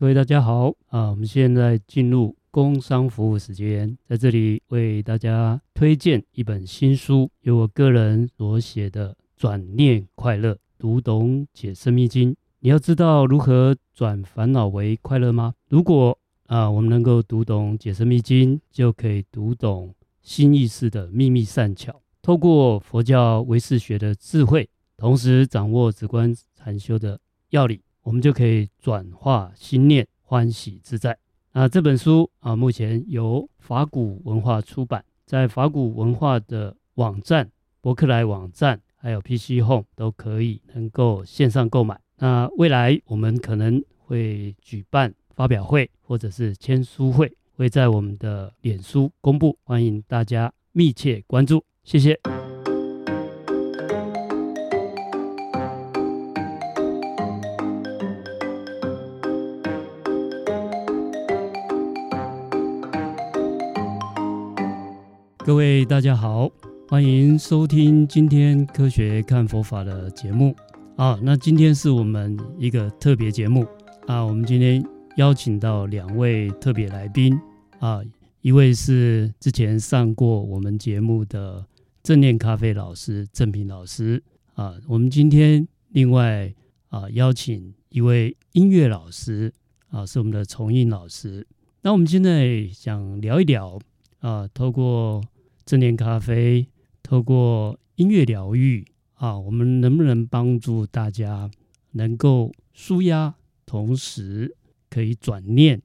各位大家好啊！我们现在进入工商服务时间，在这里为大家推荐一本新书，由我个人所写的《转念快乐：读懂解生密经》。你要知道如何转烦恼为快乐吗？如果啊，我们能够读懂解生密经，就可以读懂新意识的秘密善巧。透过佛教唯识学的智慧，同时掌握止观禅修的要领。我们就可以转化心念，欢喜自在。那这本书啊，目前由法鼓文化出版，在法鼓文化的网站、博客来网站，还有 PC Home 都可以能够线上购买。那未来我们可能会举办发表会，或者是签书会，会在我们的脸书公布，欢迎大家密切关注。谢谢。各位大家好，欢迎收听今天科学看佛法的节目啊。那今天是我们一个特别节目啊。我们今天邀请到两位特别来宾啊，一位是之前上过我们节目的正念咖啡老师郑平老师啊。我们今天另外啊邀请一位音乐老师啊，是我们的崇印老师。那我们现在想聊一聊啊，透过正念咖啡，透过音乐疗愈啊，我们能不能帮助大家能够舒压，同时可以转念？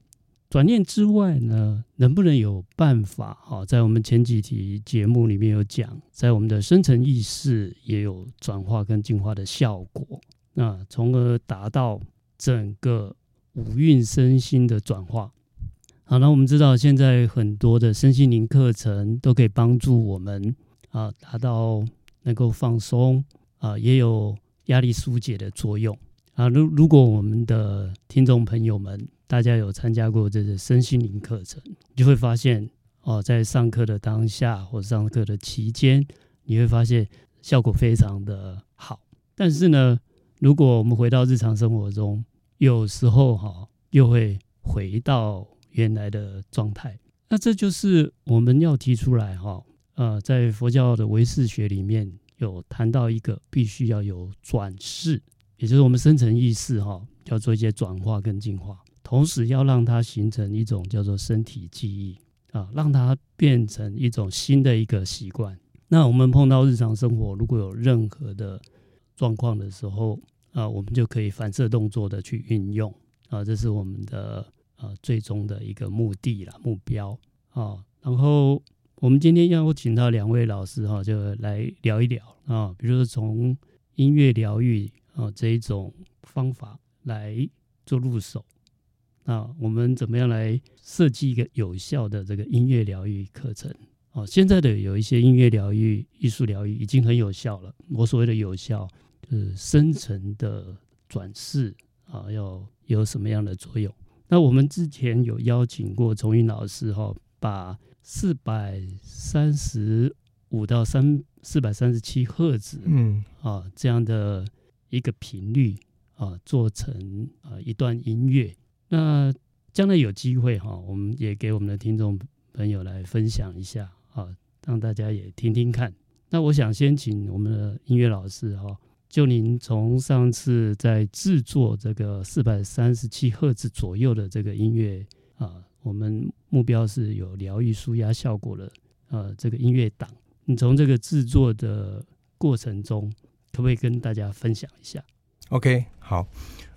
转念之外呢，能不能有办法？啊，在我们前几期节目里面有讲，在我们的深层意识也有转化跟净化的效果，那从而达到整个五蕴身心的转化。好，那我们知道现在很多的身心灵课程都可以帮助我们啊，达到能够放松啊，也有压力疏解的作用啊。如如果我们的听众朋友们大家有参加过这个身心灵课程，你就会发现哦，在上课的当下或上课的期间，你会发现效果非常的好。但是呢，如果我们回到日常生活中，有时候哈又会回到。原来的状态，那这就是我们要提出来哈，呃，在佛教的唯识学里面有谈到一个必须要有转世，也就是我们深层意识哈，要做一些转化跟净化，同时要让它形成一种叫做身体记忆啊，让它变成一种新的一个习惯。那我们碰到日常生活如果有任何的状况的时候啊，我们就可以反射动作的去运用啊，这是我们的。呃，最终的一个目的啦，目标啊。然后我们今天要请到两位老师哈，就来聊一聊啊，比如说从音乐疗愈啊这一种方法来做入手。那我们怎么样来设计一个有效的这个音乐疗愈课程？啊，现在的有一些音乐疗愈、艺术疗愈已经很有效了。我所谓的有效，就是深层的转世啊，要有什么样的作用？那我们之前有邀请过崇云老师哈，把四百三十五到三四百三十七赫兹，嗯啊这样的一个频率啊，做成啊一段音乐。那将来有机会哈，我们也给我们的听众朋友来分享一下啊，让大家也听听看。那我想先请我们的音乐老师哈。就您从上次在制作这个四百三十七赫兹左右的这个音乐啊，我们目标是有疗愈舒压效果的呃这个音乐档，你从这个制作的过程中，可不可以跟大家分享一下？OK，好，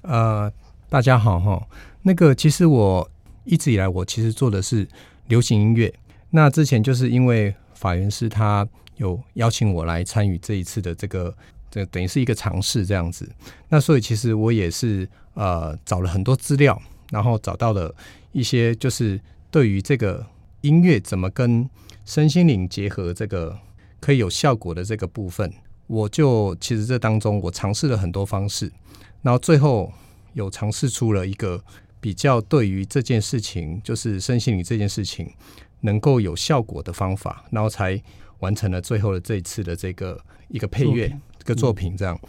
呃，大家好哈。那个其实我一直以来我其实做的是流行音乐，那之前就是因为法源师他有邀请我来参与这一次的这个。这等于是一个尝试这样子，那所以其实我也是呃找了很多资料，然后找到了一些就是对于这个音乐怎么跟身心灵结合，这个可以有效果的这个部分，我就其实这当中我尝试了很多方式，然后最后有尝试出了一个比较对于这件事情，就是身心灵这件事情能够有效果的方法，然后才完成了最后的这一次的这个一个配乐。个作品这样，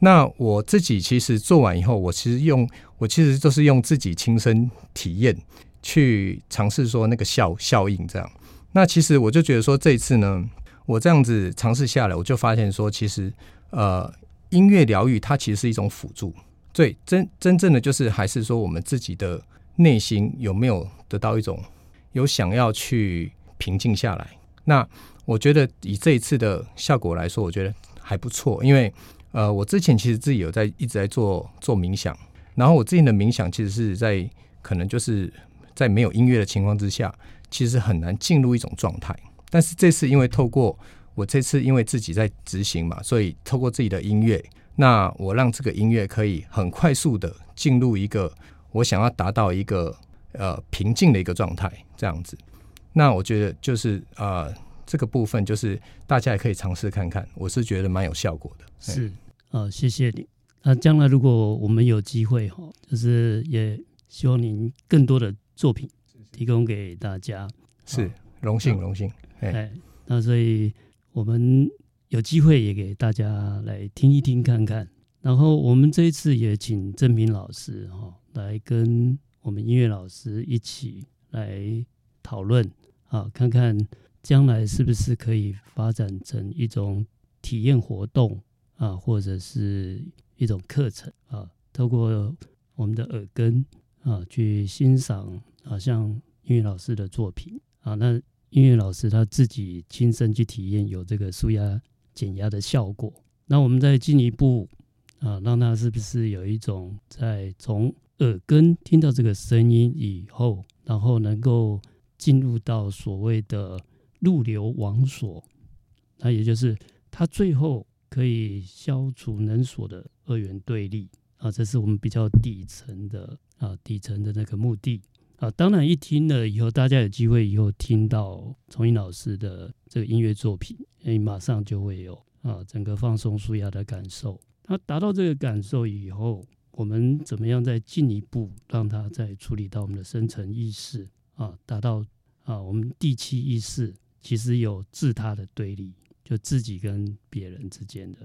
那我自己其实做完以后，我其实用我其实就是用自己亲身体验去尝试说那个效效应这样。那其实我就觉得说这一次呢，我这样子尝试下来，我就发现说其实呃音乐疗愈它其实是一种辅助，最真真正的就是还是说我们自己的内心有没有得到一种有想要去平静下来。那我觉得以这一次的效果来说，我觉得还不错，因为呃，我之前其实自己有在一直在做做冥想，然后我自己的冥想其实是在可能就是在没有音乐的情况之下，其实很难进入一种状态。但是这次因为透过我这次因为自己在执行嘛，所以透过自己的音乐，那我让这个音乐可以很快速的进入一个我想要达到一个呃平静的一个状态，这样子。那我觉得就是呃，这个部分就是大家也可以尝试看看，我是觉得蛮有效果的。是啊，谢谢你。那将来如果我们有机会哈，就是也希望您更多的作品提供给大家。是荣幸荣幸。哎，那所以我们有机会也给大家来听一听看看。然后我们这一次也请正明老师哈来跟我们音乐老师一起来讨论。啊，看看将来是不是可以发展成一种体验活动啊，或者是一种课程啊，透过我们的耳根啊去欣赏啊，像音乐老师的作品啊，那音乐老师他自己亲身去体验有这个舒压减压的效果，那我们再进一步啊，让他是不是有一种在从耳根听到这个声音以后，然后能够。进入到所谓的入流王所，那也就是它最后可以消除能所的二元对立啊，这是我们比较底层的啊，底层的那个目的啊。当然，一听了以后，大家有机会以后听到崇义老师的这个音乐作品，你马上就会有啊整个放松舒压的感受。那达到这个感受以后，我们怎么样再进一步让它再处理到我们的深层意识？啊，达到啊，我们第七意识其实有自他的对立，就自己跟别人之间的。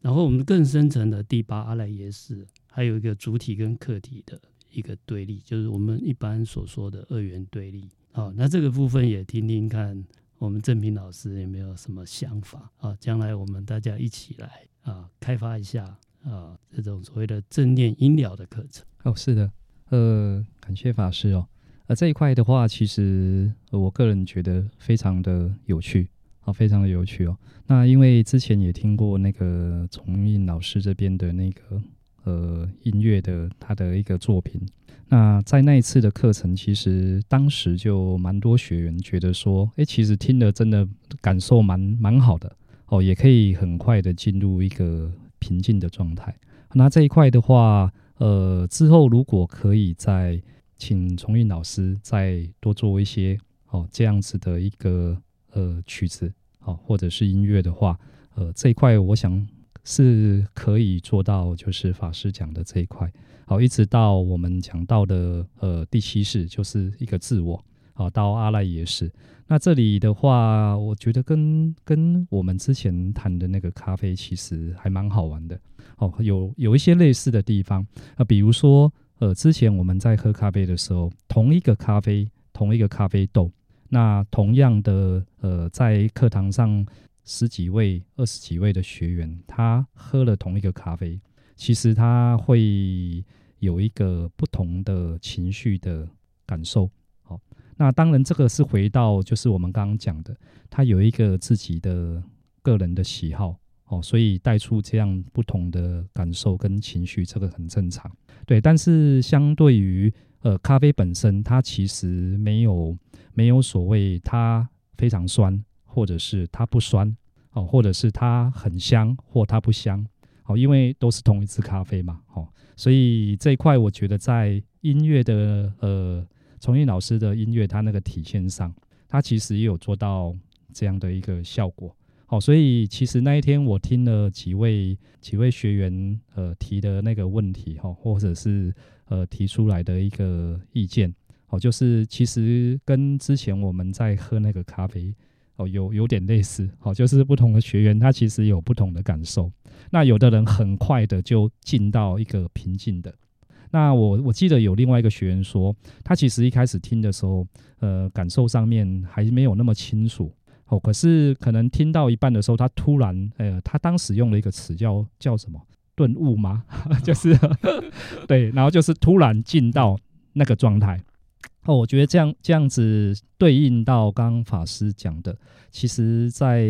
然后我们更深层的第八阿赖耶识，还有一个主体跟客体的一个对立，就是我们一般所说的二元对立。好，那这个部分也听听看，我们正平老师有没有什么想法啊？将来我们大家一起来啊，开发一下啊，这种所谓的正念音疗的课程。哦，是的，呃，感谢法师哦。而这一块的话，其实我个人觉得非常的有趣，啊，非常的有趣哦。那因为之前也听过那个崇印老师这边的那个呃音乐的他的一个作品，那在那一次的课程，其实当时就蛮多学员觉得说，诶，其实听了真的感受蛮蛮好的哦，也可以很快的进入一个平静的状态。那这一块的话，呃，之后如果可以在请崇义老师再多做一些哦，这样子的一个呃曲子，好，或者是音乐的话，呃，这一块我想是可以做到，就是法师讲的这一块，好，一直到我们讲到的呃第七识，就是一个自我，好，到阿赖耶识。那这里的话，我觉得跟跟我们之前谈的那个咖啡其实还蛮好玩的，哦，有有一些类似的地方啊，比如说。呃，之前我们在喝咖啡的时候，同一个咖啡，同一个咖啡豆，那同样的，呃，在课堂上十几位、二十几位的学员，他喝了同一个咖啡，其实他会有一个不同的情绪的感受。好，那当然这个是回到就是我们刚刚讲的，他有一个自己的个人的喜好。哦，所以带出这样不同的感受跟情绪，这个很正常。对，但是相对于呃咖啡本身，它其实没有没有所谓它非常酸，或者是它不酸，哦，或者是它很香或它不香，哦，因为都是同一支咖啡嘛，哦，所以这一块我觉得在音乐的呃崇义老师的音乐，它那个体现上，它其实也有做到这样的一个效果。好，所以其实那一天我听了几位几位学员呃提的那个问题哈，或者是呃提出来的一个意见，哦，就是其实跟之前我们在喝那个咖啡哦，有有点类似，好，就是不同的学员他其实有不同的感受。那有的人很快的就进到一个平静的。那我我记得有另外一个学员说，他其实一开始听的时候，呃，感受上面还没有那么清楚。哦，可是可能听到一半的时候，他突然，呃，他当时用了一个词叫叫什么顿悟吗？就是 对，然后就是突然进到那个状态。哦，我觉得这样这样子对应到刚刚法师讲的，其实，在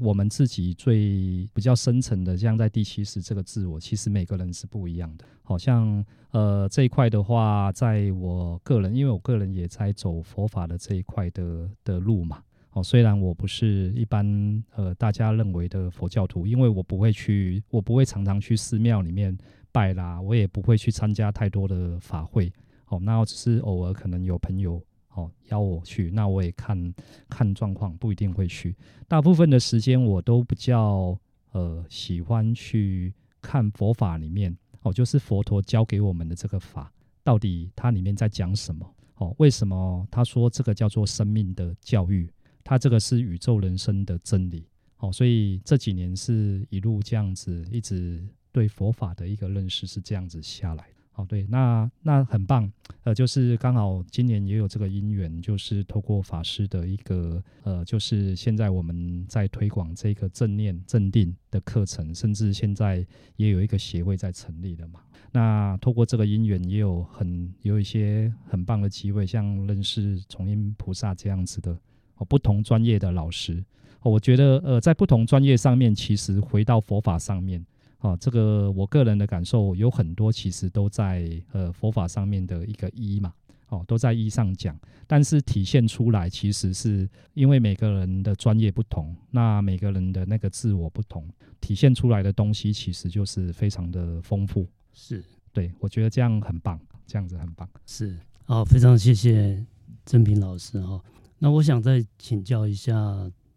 我们自己最比较深层的，像在第七识这个自我，其实每个人是不一样的。好像呃这一块的话，在我个人，因为我个人也在走佛法的这一块的的路嘛。哦，虽然我不是一般呃大家认为的佛教徒，因为我不会去，我不会常常去寺庙里面拜啦，我也不会去参加太多的法会。哦，那我只是偶尔可能有朋友哦邀我去，那我也看看状况，不一定会去。大部分的时间我都比较呃喜欢去看佛法里面哦，就是佛陀教给我们的这个法，到底它里面在讲什么？哦，为什么他说这个叫做生命的教育？他这个是宇宙人生的真理。哦，所以这几年是一路这样子，一直对佛法的一个认识是这样子下来。好，对，那那很棒，呃，就是刚好今年也有这个因缘，就是透过法师的一个，呃，就是现在我们在推广这个正念正定的课程，甚至现在也有一个协会在成立了嘛。那透过这个因缘，也有很有一些很棒的机会，像认识重音菩萨这样子的哦，不同专业的老师，我觉得呃，在不同专业上面，其实回到佛法上面。啊，这个我个人的感受有很多，其实都在呃佛法上面的一个一嘛，哦，都在一上讲，但是体现出来，其实是因为每个人的专业不同，那每个人的那个自我不同，体现出来的东西其实就是非常的丰富。是，对，我觉得这样很棒，这样子很棒。是，好，非常谢谢增平老师哈。那我想再请教一下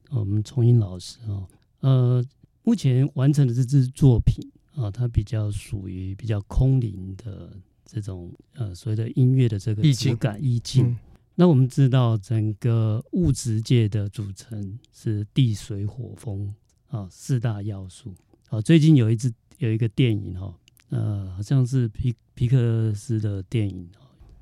我们崇英老师哦，呃。目前完成的这支作品啊，它比较属于比较空灵的这种呃所谓的音乐的这个质感意境。嗯、那我们知道，整个物质界的组成是地水火风啊四大要素。啊，最近有一支有一个电影哈，呃，好像是皮皮克斯的电影。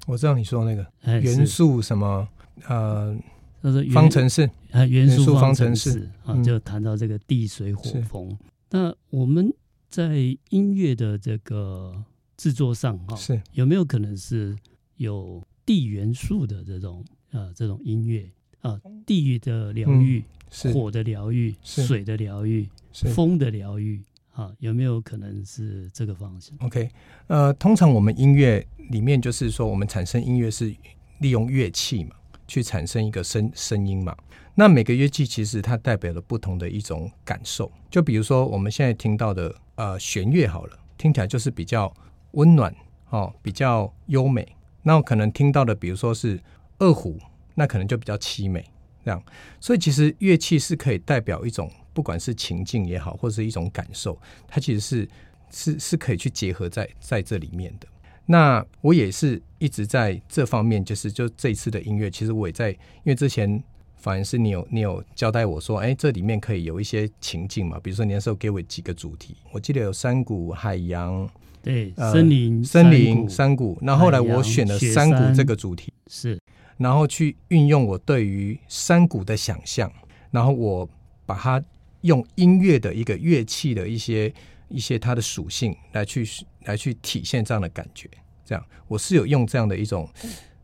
我知道你说那个元素什么呃。就是方程式啊，元素方程式啊，就谈到这个地水火风。嗯、那我们在音乐的这个制作上哈，是。有没有可能是有地元素的这种啊这种音乐啊，地的疗愈、嗯、火的疗愈、水的疗愈、风的疗愈啊，有没有可能是这个方向？OK，呃，通常我们音乐里面就是说，我们产生音乐是利用乐器嘛。去产生一个声声音嘛，那每个乐器其实它代表了不同的一种感受。就比如说我们现在听到的呃弦乐好了，听起来就是比较温暖哦，比较优美。那我可能听到的，比如说是二胡，那可能就比较凄美这样。所以其实乐器是可以代表一种，不管是情境也好，或者是一种感受，它其实是是是可以去结合在在这里面的。那我也是一直在这方面，就是就这一次的音乐，其实我也在，因为之前反而是你有你有交代我说，哎，这里面可以有一些情境嘛，比如说你那时候给我几个主题，我记得有山谷、海洋，对，呃、森林、森林、山谷。那后，后来我选了山谷这个主题，是，然后去运用我对于山谷的想象，然后我把它用音乐的一个乐器的一些。一些它的属性来去来去体现这样的感觉，这样我是有用这样的一种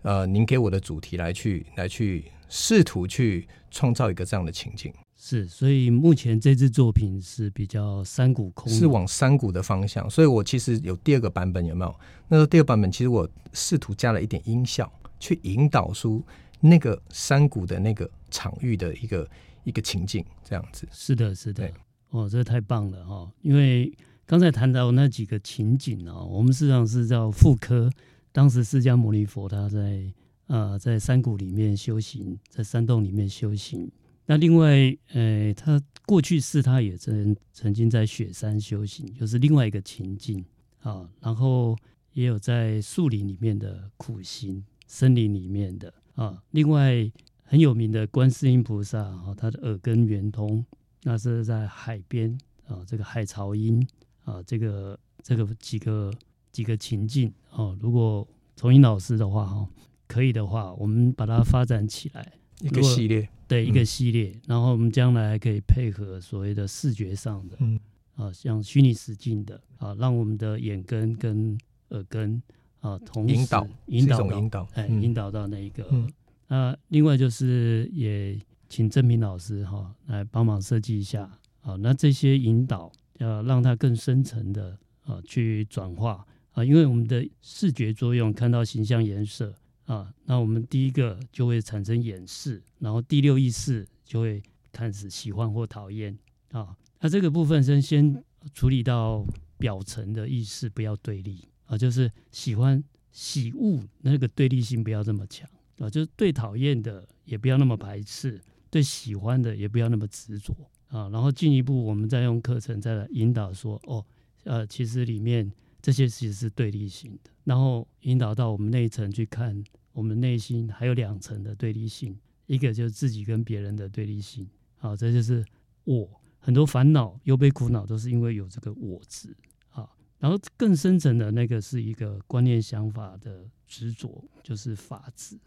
呃，您给我的主题来去来去试图去创造一个这样的情境。是，所以目前这支作品是比较山谷空，是往山谷的方向。所以我其实有第二个版本，有没有？那时候第二版本其实我试图加了一点音效，去引导出那个山谷的那个场域的一个一个情境，这样子。是的，是的。哦，这太棒了哈！因为刚才谈到那几个情景哦，我们实际上是叫复刻当时释迦牟尼佛他在呃在山谷里面修行，在山洞里面修行。那另外，呃，他过去世他也曾曾经在雪山修行，就是另外一个情境啊。然后也有在树林里面的苦行，森林里面的啊。另外很有名的观世音菩萨啊，他的耳根圆通，那是在海边啊，这个海潮音啊，这个这个几个几个情境哦，如果崇英老师的话哈，可以的话，我们把它发展起来。一个系列，对一个系列，嗯、然后我们将来还可以配合所谓的视觉上的，嗯。啊，像虚拟实境的啊，让我们的眼根跟耳根啊，同时引导引导引导，哎，引导到那一个。嗯那另外就是也请郑明老师哈来帮忙设计一下啊，那这些引导要让它更深层的啊去转化啊，因为我们的视觉作用看到形象颜色啊，那我们第一个就会产生掩饰，然后第六意识就会开始喜欢或讨厌啊，那这个部分先先处理到表层的意识，不要对立啊，就是喜欢喜恶那个对立性不要这么强。啊，就是对讨厌的也不要那么排斥，对喜欢的也不要那么执着啊。然后进一步，我们再用课程再来引导说，哦，呃，其实里面这些其实是对立性的。然后引导到我们内层去看，我们内心还有两层的对立性，一个就是自己跟别人的对立性。好，这就是我很多烦恼、忧悲、苦恼都是因为有这个我字。啊。然后更深层的那个是一个观念、想法的执着，就是法执。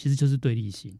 其实就是对立性，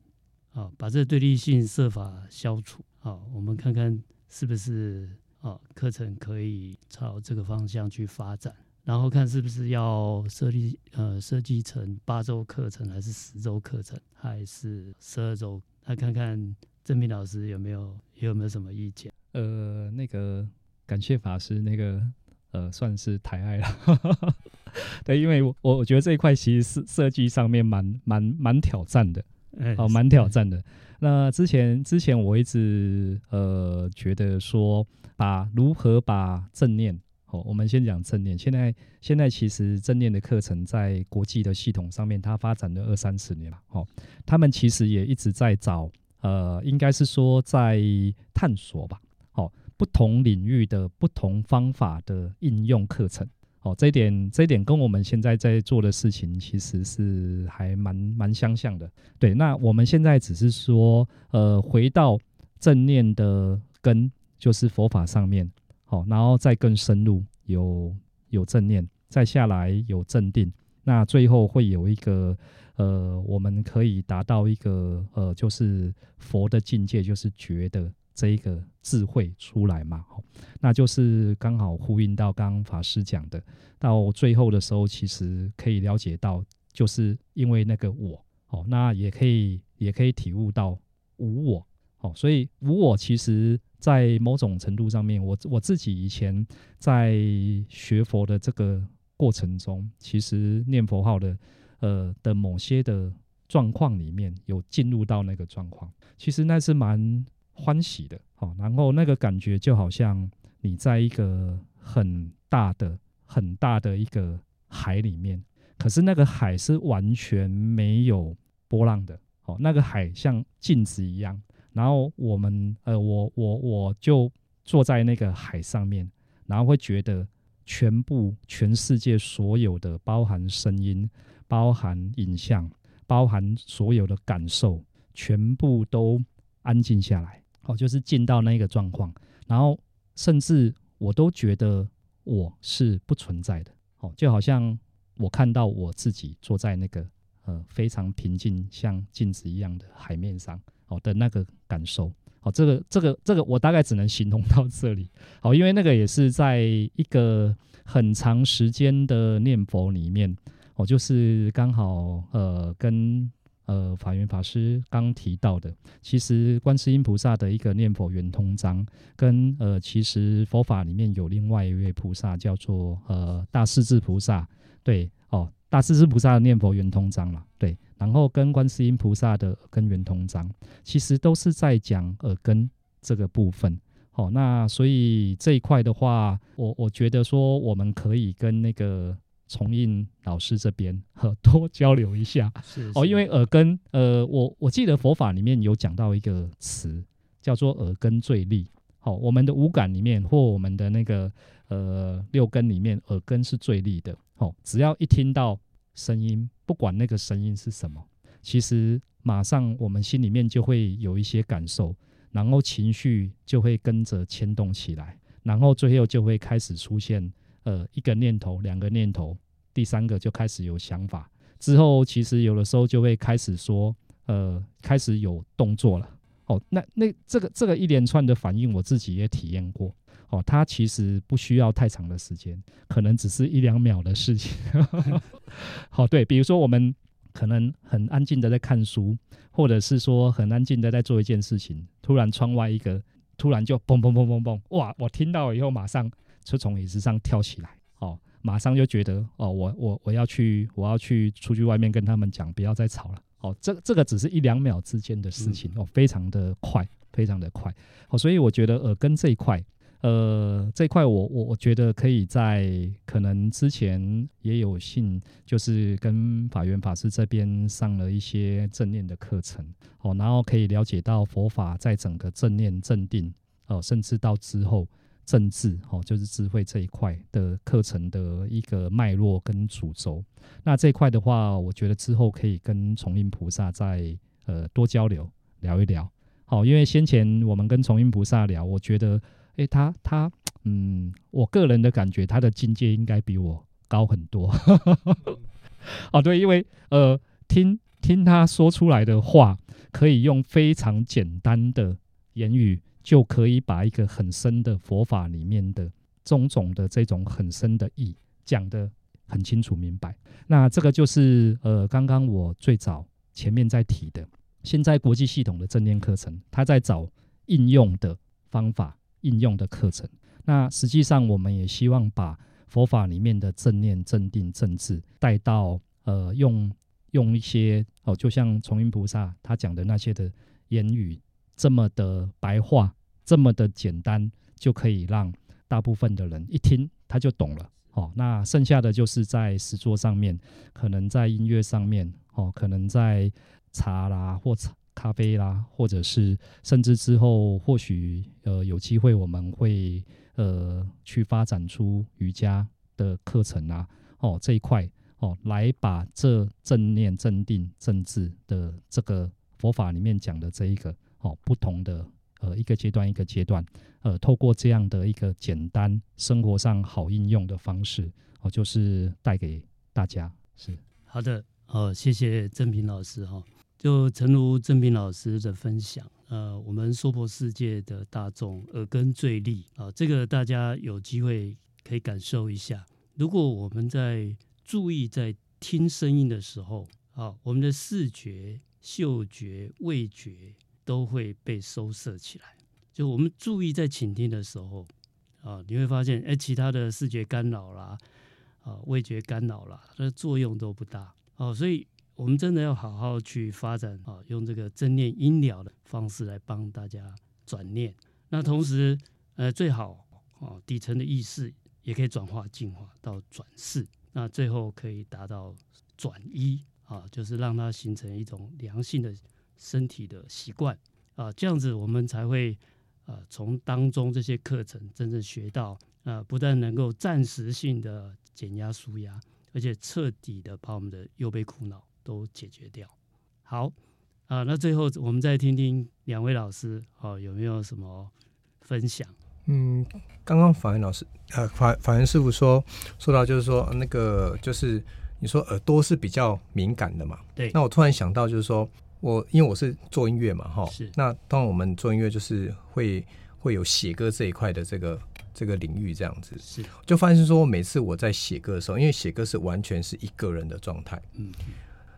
啊，把这个对立性设法消除，啊，我们看看是不是啊，课程可以朝这个方向去发展，然后看是不是要设立呃设计成八周课程，还是十周课程，还是十二周？来看看正明老师有没有有没有什么意见？呃，那个感谢法师那个。呃，算是抬爱了，对，因为我我觉得这一块其实是设计上面蛮蛮蛮挑战的，欸、哦，蛮挑战的。欸、那之前之前我一直呃觉得说，把如何把正念，哦，我们先讲正念。现在现在其实正念的课程在国际的系统上面，它发展了二三十年了，哦，他们其实也一直在找，呃，应该是说在探索吧。不同领域的不同方法的应用课程，哦，这一点这一点跟我们现在在做的事情其实是还蛮蛮相像的。对，那我们现在只是说，呃，回到正念的根，就是佛法上面，好，然后再更深入，有有正念，再下来有正定，那最后会有一个，呃，我们可以达到一个，呃，就是佛的境界，就是觉得。这一个智慧出来嘛，那就是刚好呼应到刚刚法师讲的，到最后的时候，其实可以了解到，就是因为那个我，哦，那也可以也可以体悟到无我，哦，所以无我其实，在某种程度上面，我我自己以前在学佛的这个过程中，其实念佛号的，呃的某些的状况里面有进入到那个状况，其实那是蛮。欢喜的，好，然后那个感觉就好像你在一个很大的、很大的一个海里面，可是那个海是完全没有波浪的，好，那个海像镜子一样，然后我们，呃，我我我就坐在那个海上面，然后会觉得全部全世界所有的，包含声音、包含影像、包含所有的感受，全部都安静下来。哦，就是进到那个状况，然后甚至我都觉得我是不存在的。哦，就好像我看到我自己坐在那个呃非常平静像镜子一样的海面上，哦的那个感受。哦，这个这个这个我大概只能形容到这里。哦，因为那个也是在一个很长时间的念佛里面，哦，就是刚好呃跟。呃，法源法师刚提到的，其实观世音菩萨的一个念佛圆通章，跟呃，其实佛法里面有另外一位菩萨叫做呃大势至菩萨，对哦，大势至菩萨的念佛圆通章了，对，然后跟观世音菩萨的根圆通章，其实都是在讲耳根这个部分。好、哦，那所以这一块的话，我我觉得说我们可以跟那个。崇印老师这边和多交流一下 是是哦，因为耳根，呃，我我记得佛法里面有讲到一个词，叫做耳根最利。好、哦，我们的五感里面或我们的那个呃六根里面，耳根是最利的。好、哦，只要一听到声音，不管那个声音是什么，其实马上我们心里面就会有一些感受，然后情绪就会跟着牵动起来，然后最后就会开始出现呃一个念头、两个念头，第三个就开始有想法，之后其实有的时候就会开始说呃开始有动作了。哦，那那这个这个一连串的反应，我自己也体验过。哦，它其实不需要太长的时间，可能只是一两秒的事情。好，对，比如说我们可能很安静的在看书，或者是说很安静的在做一件事情，突然窗外一个突然就嘣嘣嘣嘣嘣，哇！我听到以后马上就从椅子上跳起来，哦，马上就觉得哦，我我我要去我要去出去外面跟他们讲，不要再吵了。哦，这这个只是一两秒之间的事情，哦，非常的快，非常的快。哦，所以我觉得耳根这一块。呃，这块我我我觉得可以在可能之前也有幸，就是跟法源法师这边上了一些正念的课程，哦，然后可以了解到佛法在整个正念正定，哦，甚至到之后正智，哦，就是智慧这一块的课程的一个脉络跟主轴。那这一块的话，我觉得之后可以跟重印菩萨再呃多交流聊一聊，好，因为先前我们跟重印菩萨聊，我觉得。诶，他他，嗯，我个人的感觉，他的境界应该比我高很多。哦，对，因为呃，听听他说出来的话，可以用非常简单的言语，就可以把一个很深的佛法里面的种种的这种很深的意讲得很清楚明白。那这个就是呃，刚刚我最早前面在提的，现在国际系统的正念课程，他在找应用的方法。应用的课程，那实际上我们也希望把佛法里面的正念、正定、正智带到呃，用用一些哦，就像崇云菩萨他讲的那些的言语，这么的白话，这么的简单，就可以让大部分的人一听他就懂了。哦，那剩下的就是在实作上面，可能在音乐上面，哦，可能在茶啦或茶。咖啡啦，或者是甚至之后或许呃有机会我们会呃去发展出瑜伽的课程啊，哦这一块哦来把这正念正定正智的这个佛法里面讲的这一个哦不同的呃一个阶段一个阶段呃透过这样的一个简单生活上好应用的方式哦就是带给大家是好的哦谢谢郑平老师哈。哦就诚如郑平老师的分享，呃，我们娑婆世界的大众耳根最利啊，这个大家有机会可以感受一下。如果我们在注意在听声音的时候，啊，我们的视觉、嗅觉、味觉都会被收摄起来。就我们注意在倾听的时候，啊，你会发现，哎，其他的视觉干扰啦，啊，味觉干扰啦，它的作用都不大。哦，所以。我们真的要好好去发展啊，用这个正念音疗的方式来帮大家转念。那同时，呃，最好啊，底层的意识也可以转化、进化到转世。那最后可以达到转一啊，就是让它形成一种良性的身体的习惯啊，这样子我们才会呃，从当中这些课程真正学到啊，不但能够暂时性的减压舒压，而且彻底的把我们的忧悲苦恼。都解决掉。好啊，那最后我们再听听两位老师哦，有没有什么分享？嗯，刚刚法源老师呃，法法源师傅说说到就是说那个就是你说耳朵是比较敏感的嘛？对。那我突然想到就是说我因为我是做音乐嘛哈，是。那当然我们做音乐就是会会有写歌这一块的这个这个领域这样子，是。就发现说每次我在写歌的时候，因为写歌是完全是一个人的状态，嗯。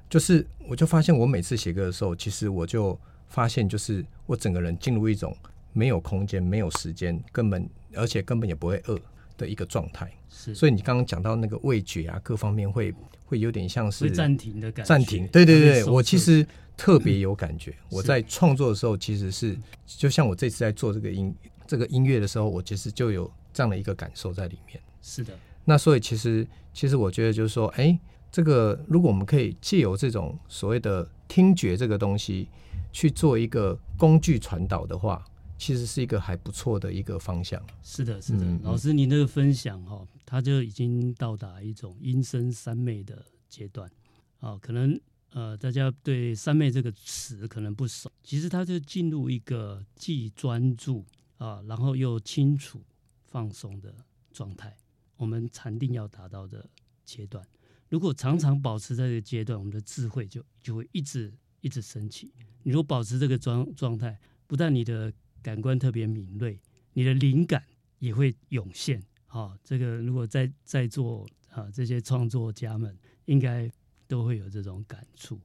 就是，我就发现，我每次写歌的时候，其实我就发现，就是我整个人进入一种没有空间、没有时间，根本而且根本也不会饿的一个状态。是，所以你刚刚讲到那个味觉啊，各方面会会有点像是暂停的感觉。暂停，对对对，我其实特别有感觉。我在创作的时候，其实是就像我这次在做这个音这个音乐的时候，我其实就有这样的一个感受在里面。是的。那所以其实其实我觉得就是说，哎。这个，如果我们可以借由这种所谓的听觉这个东西去做一个工具传导的话，其实是一个还不错的一个方向。是的，是的，嗯、老师，您这个分享哈、哦，它就已经到达一种音声三昧的阶段啊、哦。可能呃，大家对三昧这个词可能不熟，其实他就进入一个既专注啊，然后又清楚放松的状态。我们禅定要达到的阶段，如果常常保持在这个阶段，我们的智慧就就会一直一直升起。你如果保持这个状状态，不但你的感官特别敏锐，你的灵感也会涌现。啊，这个如果在在座啊这些创作家们应该。都会有这种感触，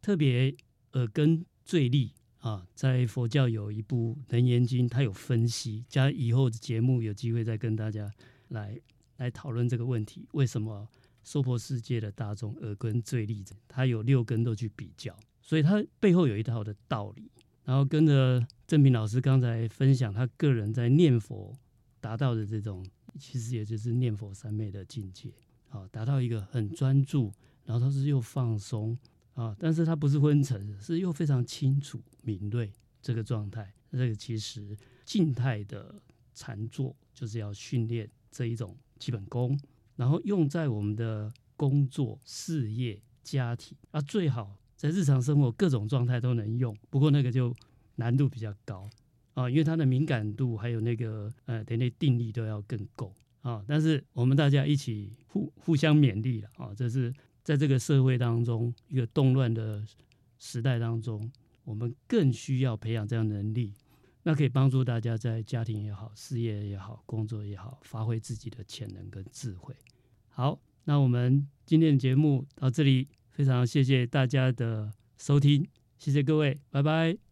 特别耳根最利啊，在佛教有一部《楞严经》，它有分析。加以后的节目有机会再跟大家来来讨论这个问题：为什么娑婆世界的大众耳根最利？它有六根都去比较，所以它背后有一套的道理。然后跟着正平老师刚才分享，他个人在念佛达到的这种，其实也就是念佛三昧的境界，好，达到一个很专注。然后他是又放松啊，但是他不是昏沉，是又非常清楚敏锐这个状态。这个其实静态的禅坐就是要训练这一种基本功，然后用在我们的工作、事业、家庭啊，最好在日常生活各种状态都能用。不过那个就难度比较高啊，因为它的敏感度还有那个呃，得那定力都要更够啊。但是我们大家一起互互相勉励了啊，这是。在这个社会当中，一个动乱的时代当中，我们更需要培养这样能力，那可以帮助大家在家庭也好、事业也好、工作也好，发挥自己的潜能跟智慧。好，那我们今天的节目到这里，非常谢谢大家的收听，谢谢各位，拜拜。